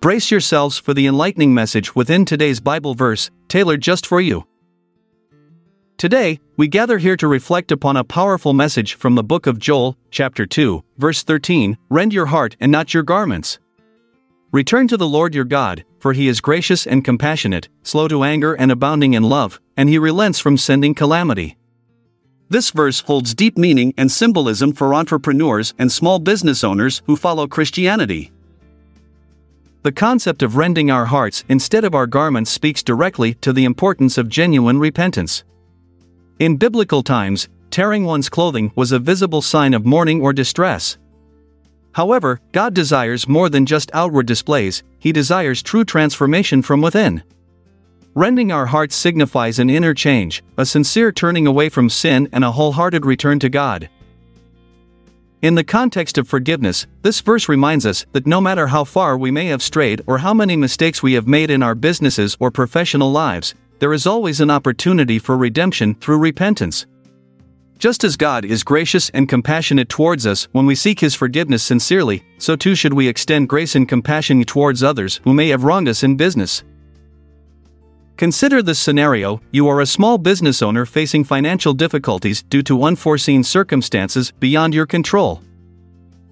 Brace yourselves for the enlightening message within today's Bible verse, tailored just for you. Today, we gather here to reflect upon a powerful message from the book of Joel, chapter 2, verse 13 Rend your heart and not your garments. Return to the Lord your God, for he is gracious and compassionate, slow to anger and abounding in love, and he relents from sending calamity. This verse holds deep meaning and symbolism for entrepreneurs and small business owners who follow Christianity. The concept of rending our hearts instead of our garments speaks directly to the importance of genuine repentance. In biblical times, tearing one's clothing was a visible sign of mourning or distress. However, God desires more than just outward displays, He desires true transformation from within. Rending our hearts signifies an inner change, a sincere turning away from sin, and a wholehearted return to God. In the context of forgiveness, this verse reminds us that no matter how far we may have strayed or how many mistakes we have made in our businesses or professional lives, there is always an opportunity for redemption through repentance. Just as God is gracious and compassionate towards us when we seek His forgiveness sincerely, so too should we extend grace and compassion towards others who may have wronged us in business. Consider this scenario you are a small business owner facing financial difficulties due to unforeseen circumstances beyond your control.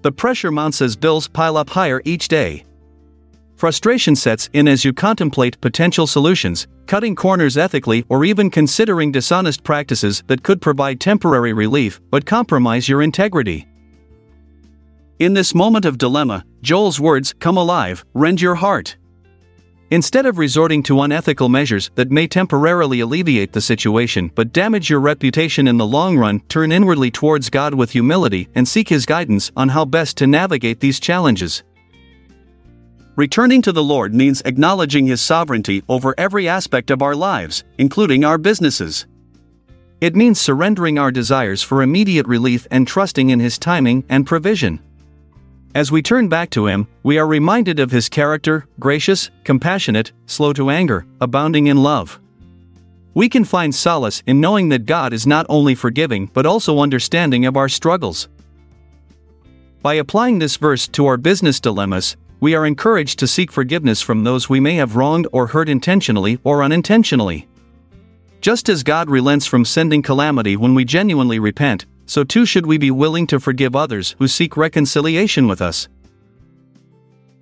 The pressure mounts as bills pile up higher each day. Frustration sets in as you contemplate potential solutions, cutting corners ethically, or even considering dishonest practices that could provide temporary relief but compromise your integrity. In this moment of dilemma, Joel's words come alive rend your heart. Instead of resorting to unethical measures that may temporarily alleviate the situation but damage your reputation in the long run, turn inwardly towards God with humility and seek His guidance on how best to navigate these challenges. Returning to the Lord means acknowledging His sovereignty over every aspect of our lives, including our businesses. It means surrendering our desires for immediate relief and trusting in His timing and provision. As we turn back to Him, we are reminded of His character gracious, compassionate, slow to anger, abounding in love. We can find solace in knowing that God is not only forgiving but also understanding of our struggles. By applying this verse to our business dilemmas, we are encouraged to seek forgiveness from those we may have wronged or hurt intentionally or unintentionally. Just as God relents from sending calamity when we genuinely repent, so too should we be willing to forgive others who seek reconciliation with us.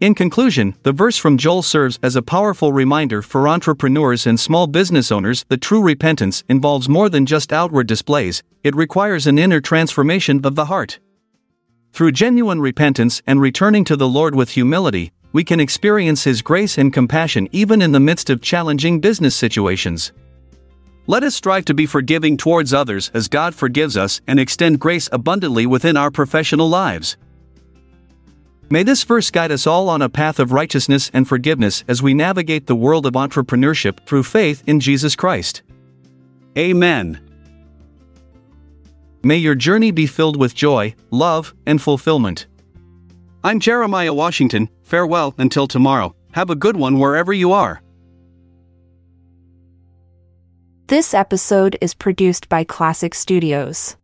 In conclusion, the verse from Joel serves as a powerful reminder for entrepreneurs and small business owners that true repentance involves more than just outward displays, it requires an inner transformation of the heart. Through genuine repentance and returning to the Lord with humility, we can experience His grace and compassion even in the midst of challenging business situations. Let us strive to be forgiving towards others as God forgives us and extend grace abundantly within our professional lives. May this verse guide us all on a path of righteousness and forgiveness as we navigate the world of entrepreneurship through faith in Jesus Christ. Amen. May your journey be filled with joy, love, and fulfillment. I'm Jeremiah Washington. Farewell until tomorrow. Have a good one wherever you are. This episode is produced by Classic Studios.